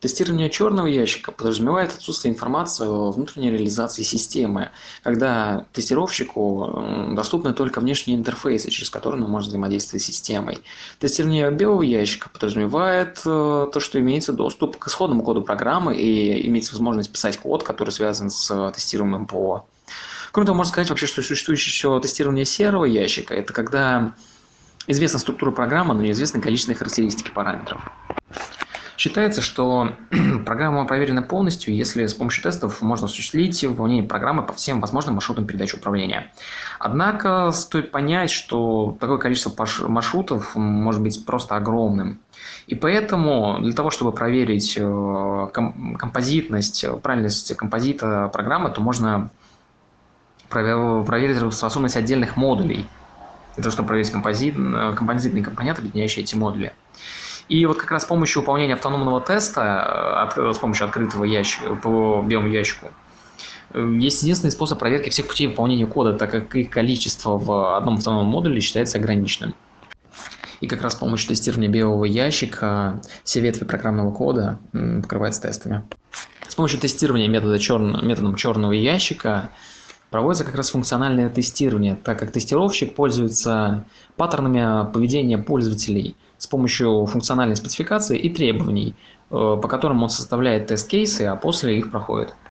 Тестирование черного ящика подразумевает отсутствие информации о внутренней реализации системы, когда тестировщику доступны только внешние интерфейсы, через которые он может взаимодействовать с системой. Тестирование белого ящика подразумевает э, то, что имеется доступ к исходному коду программы и имеется возможность писать код, который связан с тестируемым ПО. Кроме того, можно сказать вообще, что существующее еще тестирование серого ящика – это когда известна структура программы, но неизвестны количественные характеристики параметров. Считается, что программа проверена полностью, если с помощью тестов можно осуществить выполнение программы по всем возможным маршрутам передачи управления. Однако стоит понять, что такое количество маршрутов может быть просто огромным. И поэтому для того, чтобы проверить э, композитность, правильность композита программы, то можно проверить способность отдельных модулей, для того, чтобы проверить композит, э, композитные компоненты, объединяющие эти модули. И вот как раз с помощью выполнения автономного теста, э, с помощью открытого ящика, по белому ящику, э, есть единственный способ проверки всех путей выполнения кода, так как их количество в одном автономном модуле считается ограниченным. И как раз с помощью тестирования белого ящика все ветви программного кода покрываются тестами. С помощью тестирования метода чер... методом черного ящика проводится как раз функциональное тестирование, так как тестировщик пользуется паттернами поведения пользователей с помощью функциональной спецификации и требований, э, по которым он составляет тест-кейсы, а после их проходит.